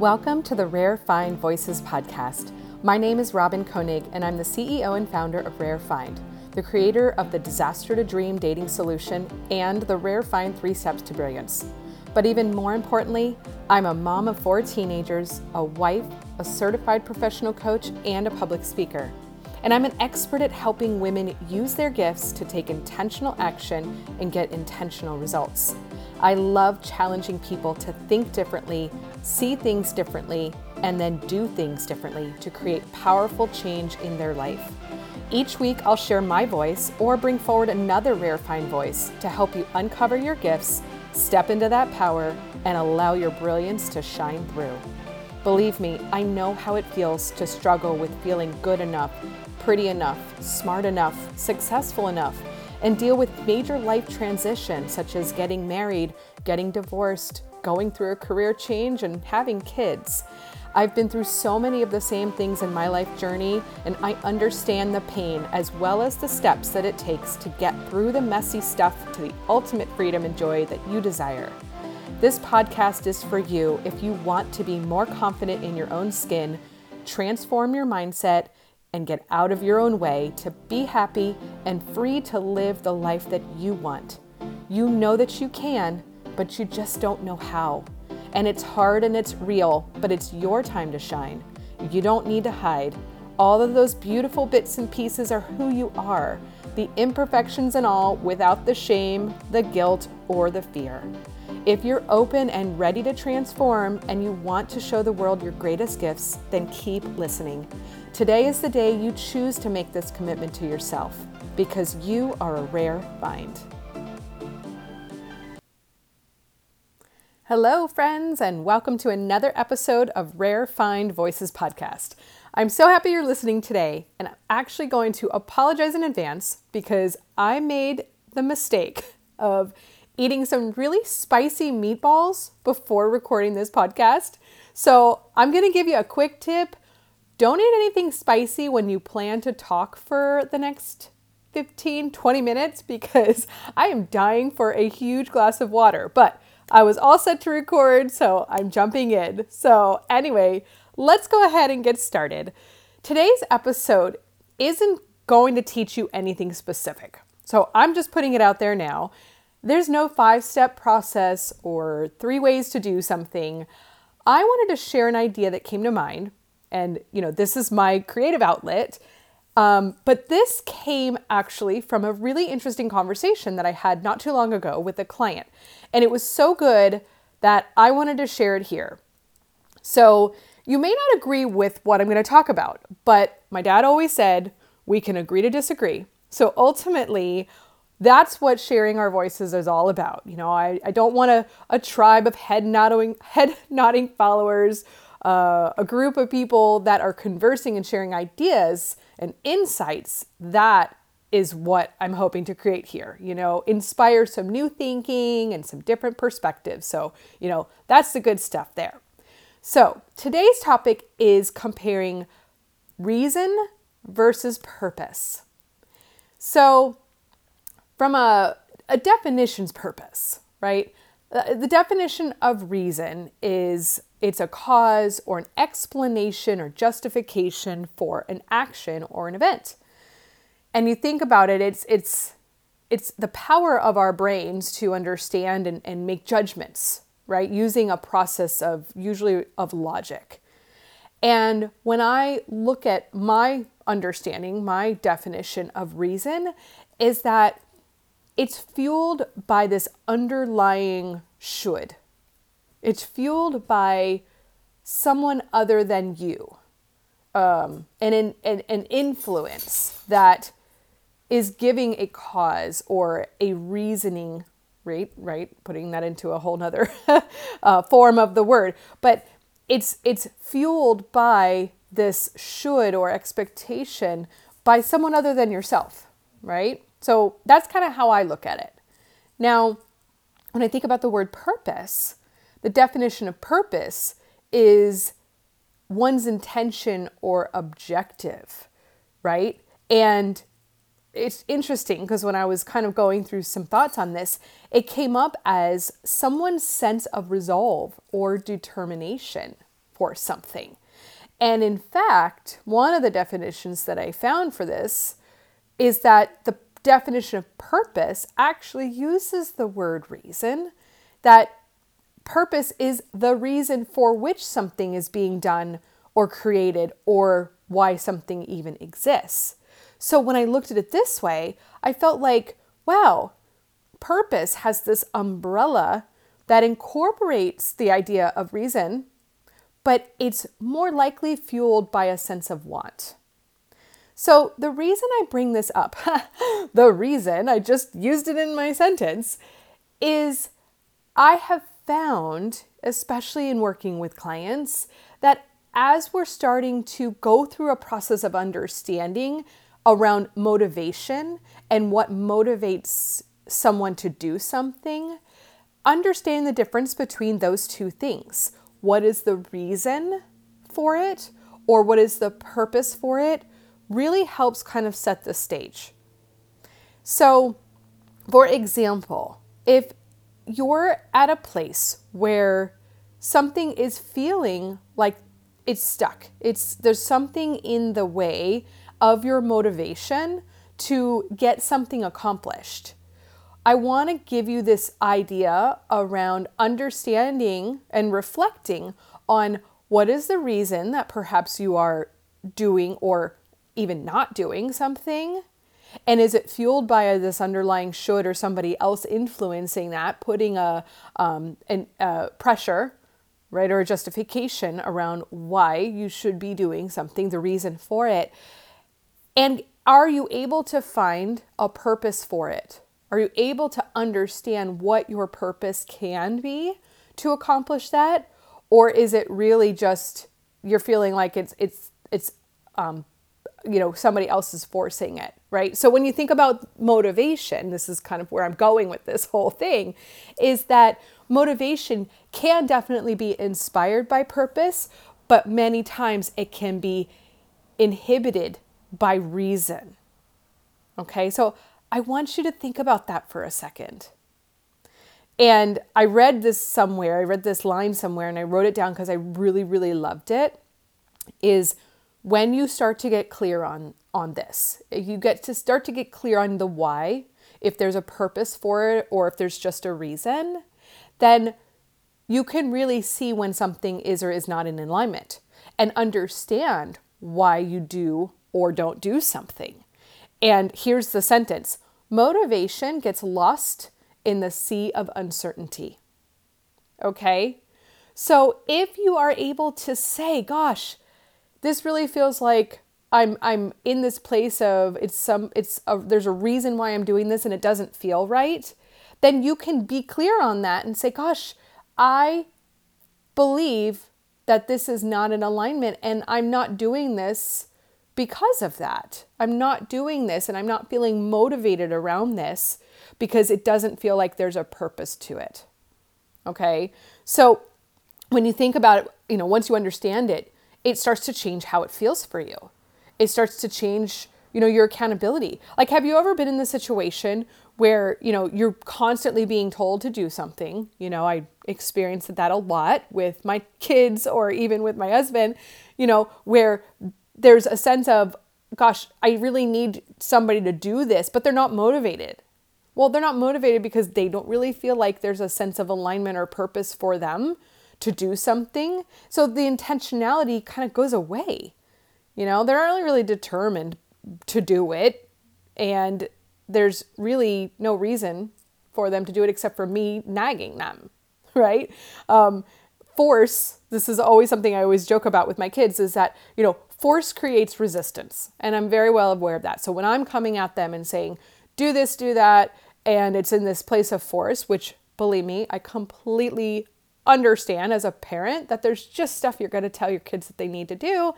Welcome to the Rare Find Voices podcast. My name is Robyn Koenig, and I'm the CEO and founder of Rare Find, the creator of the Disaster to Dream dating solution and the Rare Find Three Steps to Brilliance. But even more importantly, I'm a mom of four teenagers, a wife, a certified professional coach, and a public speaker. And I'm an expert at helping women use their gifts to take intentional action and get intentional results. I love challenging people to think differently, see things differently, and then do things differently to create powerful change in their life. Each week, I'll share my voice or bring forward another rare find voice to help you uncover your gifts, step into that power, and allow your brilliance to shine through. Believe me, I know how it feels to struggle with feeling good enough, pretty enough, smart enough, successful enough, and deal with major life transitions such as getting married, getting divorced, going through a career change, and having kids. I've been through so many of the same things in my life journey, and I understand the pain as well as the steps that it takes to get through the messy stuff to the ultimate freedom and joy that you desire. This podcast is for you if you want to be more confident in your own skin, transform your mindset, and get out of your own way to be happy and free to live the life that you want. You know that you can, but you just don't know how. And it's hard and it's real, but it's your time to shine. You don't need to hide. All of those beautiful bits and pieces are who you are, the imperfections and all, without the shame, the guilt, or the fear. If you're open and ready to transform and you want to show the world your greatest gifts, then keep listening. Today is the day you choose to make this commitment to yourself because you are a rare find. Hello, friends, and welcome to another episode of Rare Find Voices podcast. I'm so happy you're listening today, and I'm actually going to apologize in advance because I made the mistake of eating some really spicy meatballs before recording this podcast. So I'm going to give you a quick tip. Don't eat anything spicy when you plan to talk for the next 15, 20 minutes because I am dying for a huge glass of water. But I was all set to record, so I'm jumping in. So, anyway, let's go ahead and get started. Today's episode isn't going to teach you anything specific. So, I'm just putting it out there now. There's no five step process or three ways to do something. I wanted to share an idea that came to mind. And, you know, this is my creative outlet. Um, but this came actually from a really interesting conversation that I had not too long ago with a client. And it was so good that I wanted to share it here. So, you may not agree with what I'm going to talk about, but my dad always said we can agree to disagree. So, ultimately, that's what sharing our voices is all about. You know, I, I don't want a, a tribe of head nodding, head nodding followers, uh, a group of people that are conversing and sharing ideas and insights. That is what I'm hoping to create here. You know, inspire some new thinking and some different perspectives. So, you know, that's the good stuff there. So, today's topic is comparing reason versus purpose. So, from a, a definition's purpose, right? Uh, the definition of reason is it's a cause or an explanation or justification for an action or an event and you think about it, it's it's it's the power of our brains to understand and, and make judgments, right? Using a process of usually of logic. And when I look at my understanding, my definition of reason is that it's fueled by this underlying should. It's fueled by someone other than you, um, and an, an, an influence that is giving a cause or a reasoning right right putting that into a whole nother uh, form of the word but it's it's fueled by this should or expectation by someone other than yourself right so that's kind of how i look at it now when i think about the word purpose the definition of purpose is one's intention or objective right and it's interesting because when I was kind of going through some thoughts on this, it came up as someone's sense of resolve or determination for something. And in fact, one of the definitions that I found for this is that the definition of purpose actually uses the word reason, that purpose is the reason for which something is being done or created or why something even exists. So when I looked at it this way, I felt like, wow, purpose has this umbrella that incorporates the idea of reason, but it's more likely fueled by a sense of want. So, the reason I bring this up, the reason I just used it in my sentence, is I have found, especially in working with clients, that as we're starting to go through a process of understanding around motivation and what motivates someone to do something, understand the difference between those two things. What is the reason for it, or what is the purpose for it, really helps kind of set the stage. So, for example, if you're at a place where something is feeling like it's stuck, it's there's something in the way of your motivation to get something accomplished. I want to give you this idea around understanding and reflecting on what is the reason that perhaps you are doing or even not doing something. And is it fueled by this underlying should or somebody else influencing that, putting a, um, an, a pressure, right, or a justification around why you should be doing something, the reason for it? And are you able to find a purpose for it? Are you able to understand what your purpose can be to accomplish that? Or is it really just you're feeling like it's it's it's um, you know somebody else is forcing it right so when you think about motivation this is kind of where i'm going with this whole thing is that motivation can definitely be inspired by purpose but many times it can be inhibited by reason okay so I want you to think about that for a second. And I read this somewhere, I read this line somewhere, and I wrote it down because I really, really loved it. Is when you start to get clear on on this, you get to start to get clear on the why, if there's a purpose for it or if there's just a reason, then you can really see when something is or is not in alignment and understand why you do or don't do something. And here's the sentence motivation gets lost in the sea of uncertainty. Okay? So if you are able to say, gosh, this really feels like I'm I'm in this place of it's some it's a, there's a reason why I'm doing this and it doesn't feel right, then you can be clear on that and say, gosh, I believe that this is not in alignment and I'm not doing this because of that. I'm not doing this and I'm not feeling motivated around this because it doesn't feel like there's a purpose to it. Okay? So when you think about it, you know, once you understand it, it starts to change how it feels for you. It starts to change, you know, your accountability. Like have you ever been in the situation where, you know, you're constantly being told to do something? You know, I experienced that a lot with my kids or even with my husband, you know, where there's a sense of, gosh, I really need somebody to do this, but they're not motivated. Well, they're not motivated because they don't really feel like there's a sense of alignment or purpose for them to do something. So the intentionality kind of goes away. You know, they're not really determined to do it. And there's really no reason for them to do it except for me nagging them, right? Um, force, this is always something I always joke about with my kids, is that, you know, force creates resistance. And I'm very well aware of that. So when I'm coming at them and saying, do this, do that, and it's in this place of force, which believe me, I completely understand as a parent that there's just stuff you're going to tell your kids that they need to do.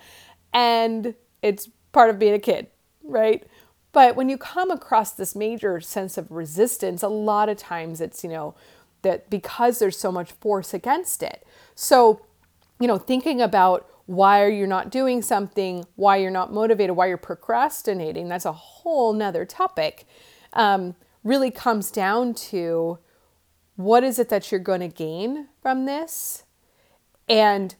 And it's part of being a kid, right? But when you come across this major sense of resistance, a lot of times it's, you know, that because there's so much force against it. So, you know, thinking about why are you not doing something, why you're not motivated, why you're procrastinating, that's a whole nother topic, um, really comes down to what is it that you're going to gain from this? And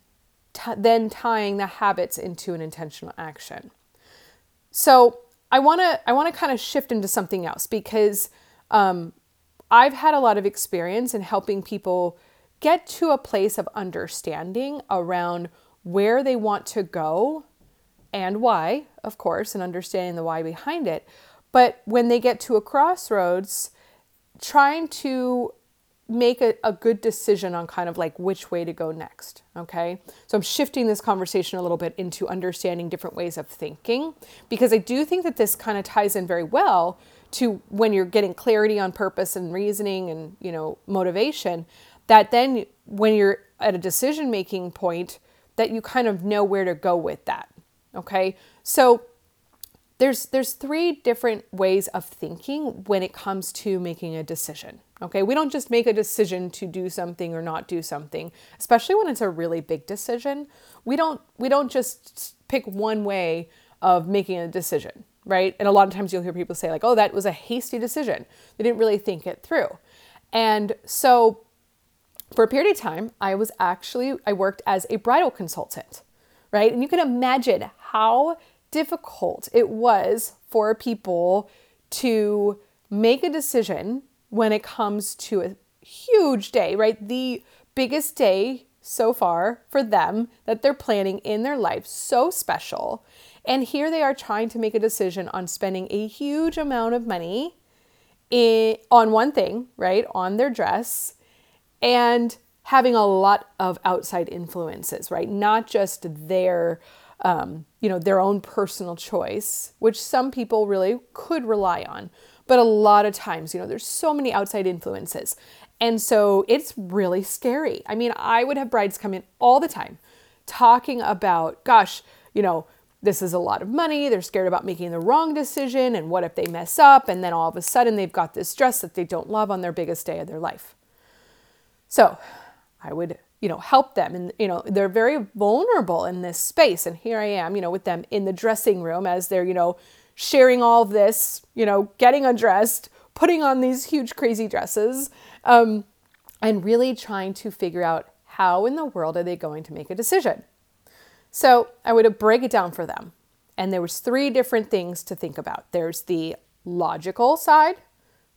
t- then tying the habits into an intentional action. So I want to I want to kind of shift into something else because um, I've had a lot of experience in helping people get to a place of understanding around where they want to go and why, of course, and understanding the why behind it. But when they get to a crossroads, trying to make a, a good decision on kind of like which way to go next. Okay. So I'm shifting this conversation a little bit into understanding different ways of thinking because I do think that this kind of ties in very well to when you're getting clarity on purpose and reasoning and, you know, motivation, that then when you're at a decision making point, that you kind of know where to go with that. Okay. So there's there's three different ways of thinking when it comes to making a decision. Okay? We don't just make a decision to do something or not do something, especially when it's a really big decision. We don't we don't just pick one way of making a decision, right? And a lot of times you'll hear people say like, "Oh, that was a hasty decision. They didn't really think it through." And so for a period of time, I was actually I worked as a bridal consultant, right? And you can imagine how difficult it was for people to make a decision when it comes to a huge day, right? The biggest day so far for them that they're planning in their life, so special. And here they are trying to make a decision on spending a huge amount of money in, on one thing, right? On their dress and having a lot of outside influences, right? Not just their um, you know, their own personal choice, which some people really could rely on. But a lot of times, you know, there's so many outside influences. And so it's really scary. I mean, I would have brides come in all the time talking about, gosh, you know, this is a lot of money. They're scared about making the wrong decision. And what if they mess up? And then all of a sudden they've got this dress that they don't love on their biggest day of their life. So I would you know help them and you know they're very vulnerable in this space and here i am you know with them in the dressing room as they're you know sharing all of this you know getting undressed putting on these huge crazy dresses um, and really trying to figure out how in the world are they going to make a decision so i would break it down for them and there was three different things to think about there's the logical side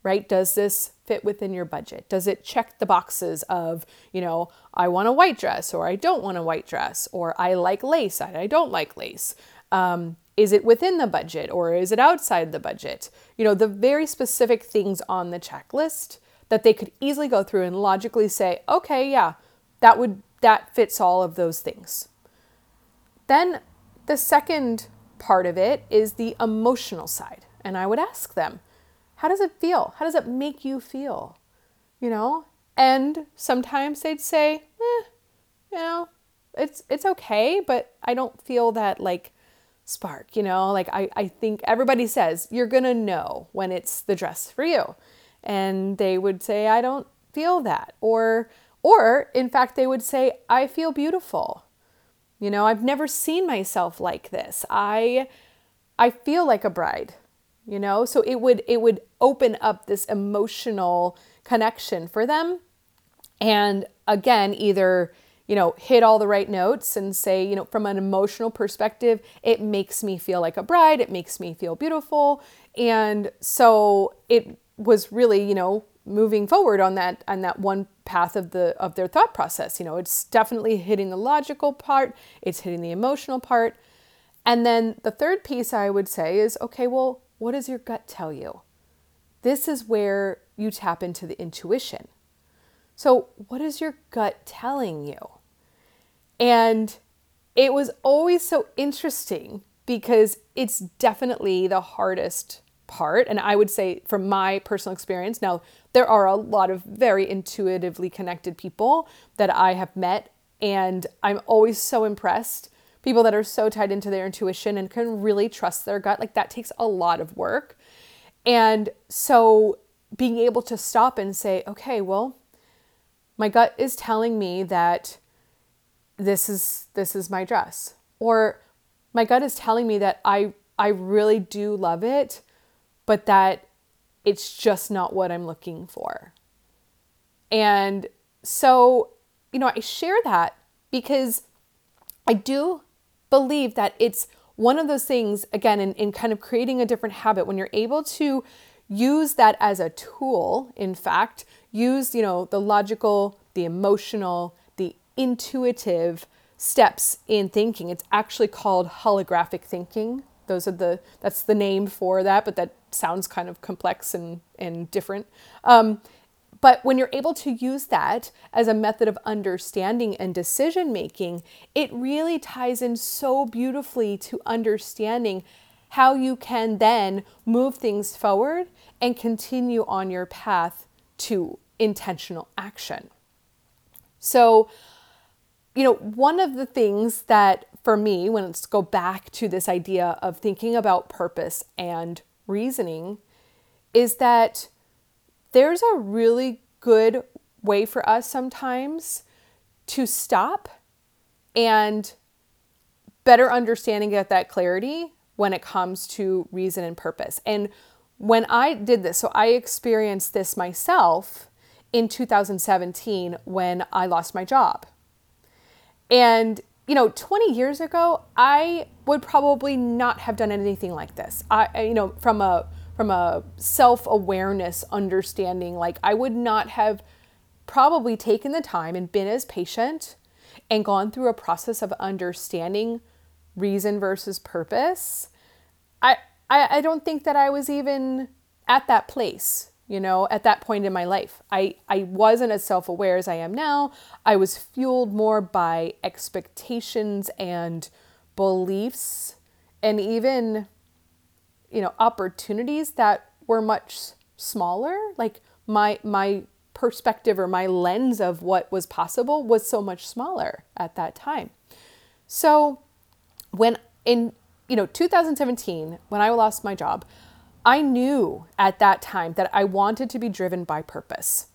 right? Does this fit within your budget? Does it check the boxes of, you know, I want a white dress or I don't want a white dress or I like lace and I don't like lace? Um, is it within the budget or is it outside the budget? You know, the very specific things on the checklist that they could easily go through and logically say, okay, yeah, that would that fits all of those things. Then the second part of it is the emotional side. And I would ask them, how does it feel? How does it make you feel? You know? And sometimes they'd say, eh, you know, it's it's okay, but I don't feel that like spark, you know? Like I, I think everybody says you're gonna know when it's the dress for you. And they would say, I don't feel that. Or or in fact they would say, I feel beautiful. You know, I've never seen myself like this. I I feel like a bride you know so it would it would open up this emotional connection for them and again either you know hit all the right notes and say you know from an emotional perspective it makes me feel like a bride it makes me feel beautiful and so it was really you know moving forward on that on that one path of the of their thought process you know it's definitely hitting the logical part it's hitting the emotional part and then the third piece i would say is okay well what does your gut tell you? This is where you tap into the intuition. So, what is your gut telling you? And it was always so interesting because it's definitely the hardest part. And I would say, from my personal experience, now there are a lot of very intuitively connected people that I have met, and I'm always so impressed people that are so tied into their intuition and can really trust their gut. Like that takes a lot of work. And so being able to stop and say, okay, well, my gut is telling me that this is this is my dress or my gut is telling me that I I really do love it but that it's just not what I'm looking for. And so, you know, I share that because I do believe that it's one of those things, again, in, in kind of creating a different habit, when you're able to use that as a tool, in fact, use, you know, the logical, the emotional, intuitive steps in thinking. It's actually called holographic thinking. Those are the that's the name for that, but that sounds kind of complex and and different. Um, but when you're able to use that as a method of understanding and decision making, it really ties in so beautifully to understanding how you can then move things forward and continue on your path to intentional action. So, you know, one of the things that for me, when let's go back to this idea of thinking about purpose and reasoning, is that there's a really good way for us sometimes to stop and better understanding get that clarity when it comes to reason and purpose. And when I did this, so I experienced this myself in 2017 when I lost my job. And you know, 20 years ago, I would probably not have done anything like this. I, you know, from a from a self-awareness understanding, like I would not have probably taken the time and been as patient and gone through a process of understanding reason versus purpose. I, I, I don't think that I was even at that place you know at that point in my life. I i wasn't as self-aware as i am now. I was fueled more by expectations and beliefs and even you know opportunities that were much smaller. Like my my perspective or my lens of what was possible was so much smaller at that time. So when in you know 2017 when i lost my job I knew at that time that I wanted to be driven by purpose.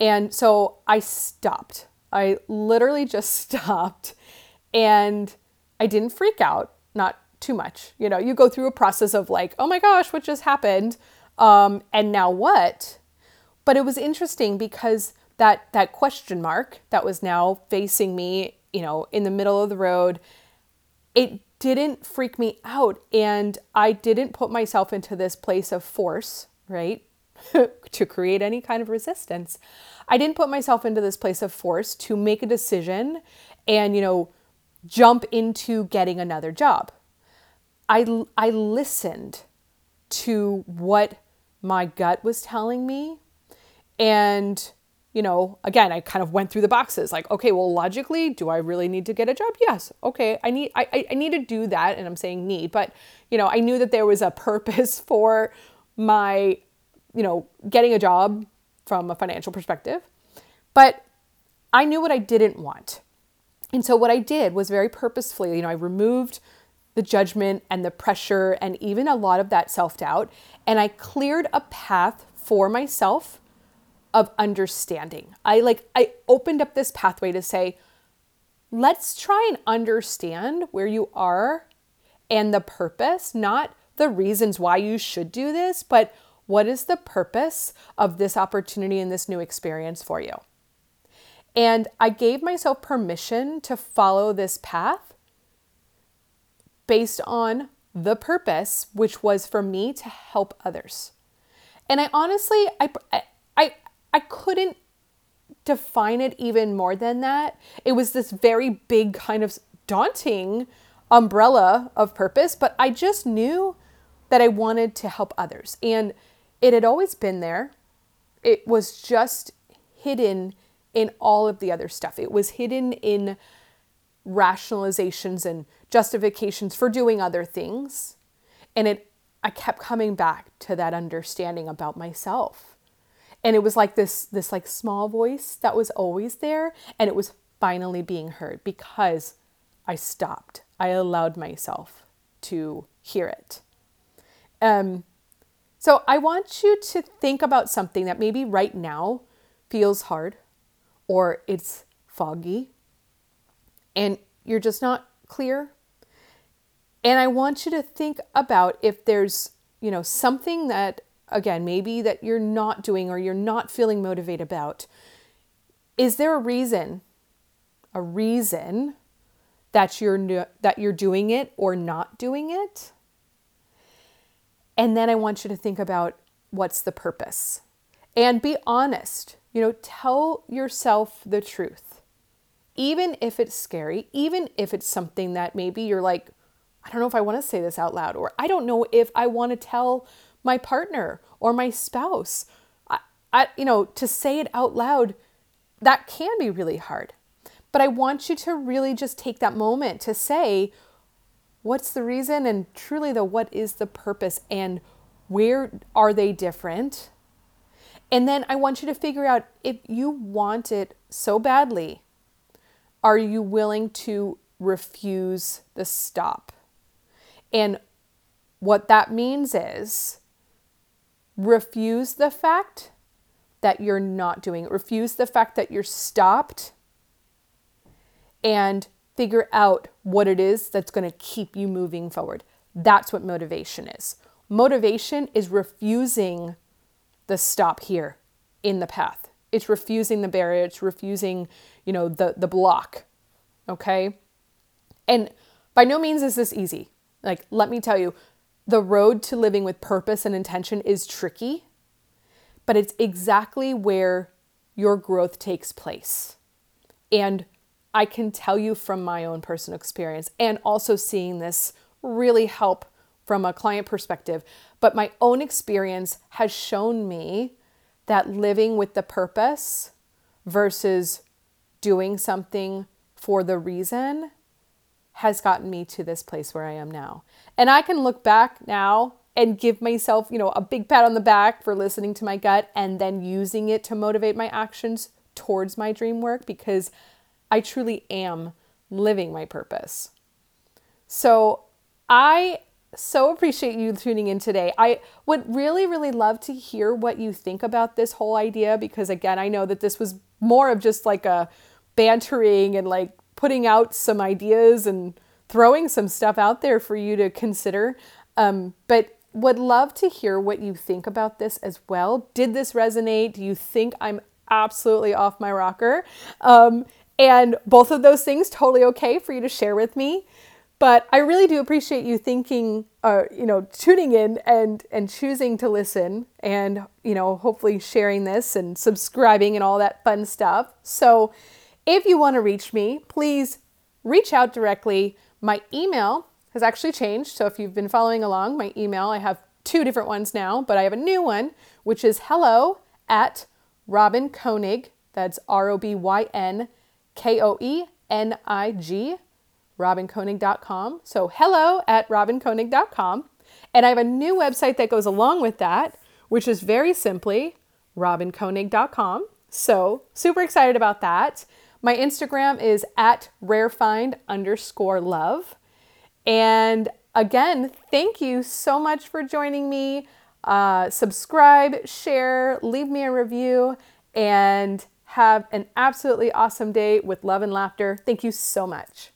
And so I stopped. I literally just stopped and I didn't freak out, not too much. You know, you go through a process of like, oh my gosh, what just happened? Um, and now what? But it was interesting because that that question mark that was now facing me, you know, in the middle of the road, it didn't freak me out and I didn't put myself into this place of force, right? to create any kind of resistance. I didn't put myself into this place of force to make a decision and, you know, jump into getting another job. I, I listened to what my gut was telling me and you know, again, I kind of went through the boxes like, okay, well, logically, do I really need to get a job? Yes. Okay. I need, I, I need to do that. And I'm saying need, but, you know, I knew that there was a purpose for my, you know, getting a job from a financial perspective, but I knew what I didn't want. And so what I did was very purposefully, you know, I removed the judgment and the pressure and even a lot of that self doubt. And I cleared a path for myself of understanding. I like I opened up this pathway to say, let's try and understand where you are and the purpose, not the reasons why you should do this, but what is the purpose of this opportunity and this new experience for you? And I gave myself permission to follow this path based on the purpose, which was for me to help others. And I honestly, I, I, couldn't define it even more than that. It was this very big, kind of daunting umbrella of purpose, but I just knew that I wanted to help others. And it had always been there. It was just hidden in all of the other stuff. It was hidden in rationalizations and justifications for doing other things. And it I kept coming back to that understanding about myself and it was like this this like small voice that was always there and it was finally being heard because I stopped. I allowed myself to hear it. Um, so I want you to think about something that maybe right now feels hard or it's foggy and you're just not clear. And I want you to think about if there's, you know, something that again, maybe that you're not doing or you're not feeling motivated about, is there a reason, a reason that you're that you're doing it or not doing it. And then I want you to think about what's the purpose. And be honest. You know, tell yourself the truth. Even if it's scary, even if it's something that maybe you're like, I don't know if I want to say this out loud, or I don't know if I want to tell my partner or my spouse. I, I, you know, to say it out loud, that can be really hard. But I want you to really just take that moment to say, what's the reason? And truly, the what is the purpose? And where are they different? And then I want you to figure out if you want it so badly, are you willing to refuse the stop? And what that means is refuse the fact that you're not doing it, refuse the fact that you're stopped, and figure out what it is that's going to keep you moving forward. That's what motivation is. Motivation is refusing the stop here in the path. It's refusing the barrier, it's refusing, you know, the the block. Okay? And by no means is this easy. Like let me tell you, the road to living with purpose and intention is tricky, but it's exactly where your growth takes place. And I can tell you from my own personal experience and also seeing this really help from a client perspective, but my own experience has shown me that living with the purpose versus doing something for the reason has gotten me to this place where I am now. And I can look back now and give myself, you know, a big pat on the back for listening to my gut and then using it to motivate my actions towards my dream work because I truly am living my purpose. So, I so appreciate you tuning in today. I would really, really love to hear what you think about this whole idea because, again, I know that this was more of just like a bantering and like putting out some ideas and throwing some stuff out there for you to consider. Um, but would love to hear what you think about this as well. Did this resonate? Do you think I'm absolutely off my rocker? Um, and both of those things totally okay for you to share with me. But I really do appreciate you thinking, uh, you know, tuning in and and choosing to listen, and you know, hopefully sharing this and subscribing and all that fun stuff. So, if you want to reach me, please reach out directly. My email has actually changed. So if you've been following along, my email, I have two different ones now, but I have a new one, which is hello at Robyn Koenig. That's R O B Y N K O E N I G robynkoenig.com. So hello at robynkoenig.com. And I have a new website that goes along with that, which is very simply robynkoenig.com. So super excited about that. My Instagram is at rarefind underscore love. And again, thank you so much for joining me. Uh, subscribe, share, leave me a review, and have an absolutely awesome day with love and laughter. Thank you so much.